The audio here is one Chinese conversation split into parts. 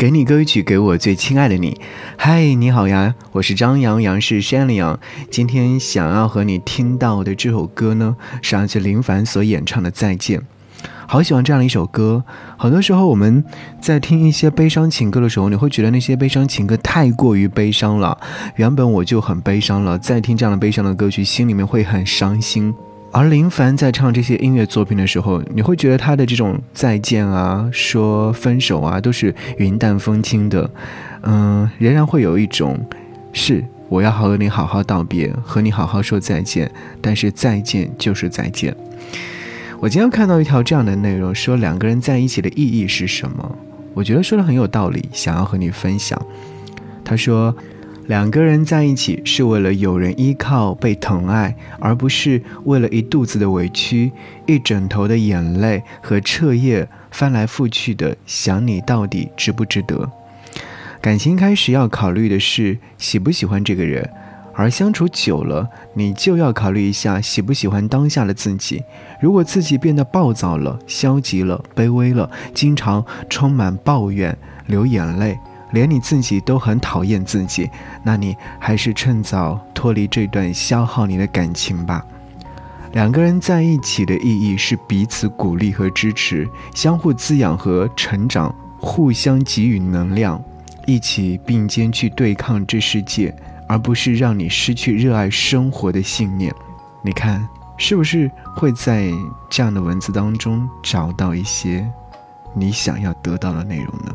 给你歌曲，给我最亲爱的你。嗨，你好呀，我是张阳阳是山里阳。今天想要和你听到的这首歌呢，是来自林凡所演唱的《再见》。好喜欢这样的一首歌。很多时候我们在听一些悲伤情歌的时候，你会觉得那些悲伤情歌太过于悲伤了。原本我就很悲伤了，再听这样的悲伤的歌曲，心里面会很伤心。而林凡在唱这些音乐作品的时候，你会觉得他的这种再见啊、说分手啊，都是云淡风轻的，嗯，仍然会有一种是我要和你好好道别，和你好好说再见，但是再见就是再见。我今天看到一条这样的内容，说两个人在一起的意义是什么？我觉得说的很有道理，想要和你分享。他说。两个人在一起是为了有人依靠、被疼爱，而不是为了一肚子的委屈、一枕头的眼泪和彻夜翻来覆去的想你到底值不值得？感情开始要考虑的是喜不喜欢这个人，而相处久了，你就要考虑一下喜不喜欢当下的自己。如果自己变得暴躁了、消极了、卑微了，经常充满抱怨、流眼泪。连你自己都很讨厌自己，那你还是趁早脱离这段消耗你的感情吧。两个人在一起的意义是彼此鼓励和支持，相互滋养和成长，互相给予能量，一起并肩去对抗这世界，而不是让你失去热爱生活的信念。你看，是不是会在这样的文字当中找到一些你想要得到的内容呢？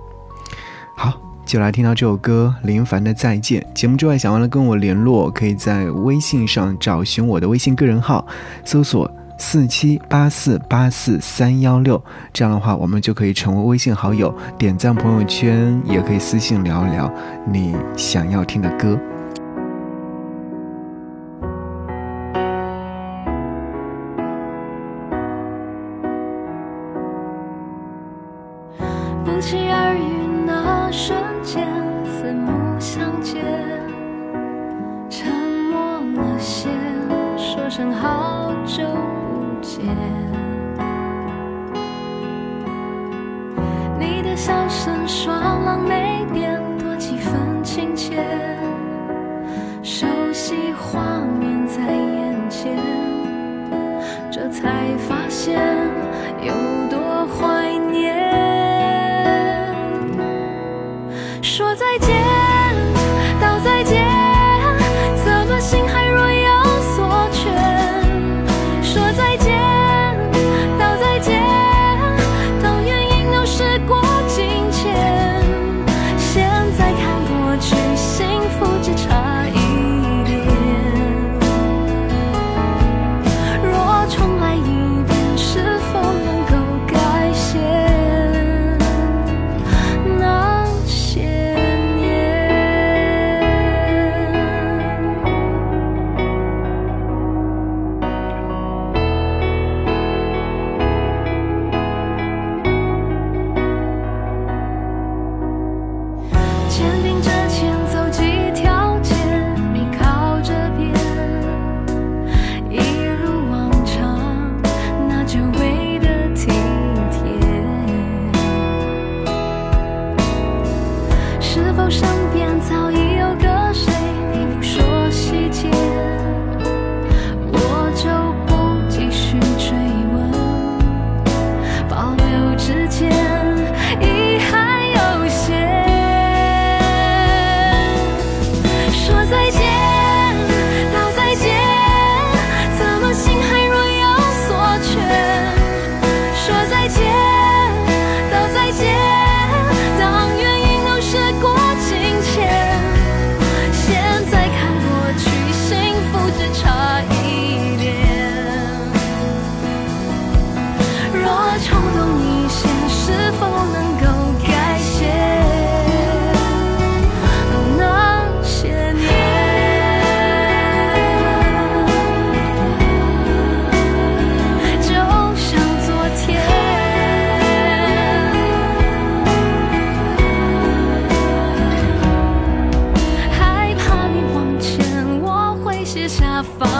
好。就来听到这首歌林凡的再见。节目之外，想要来跟我联络，可以在微信上找寻我的微信个人号，搜索四七八四八四三幺六。这样的话，我们就可以成为微信好友，点赞朋友圈，也可以私信聊一聊你想要听的歌。不期而遇那瞬。四目相接，沉默了些，说声好久。不上 have fun.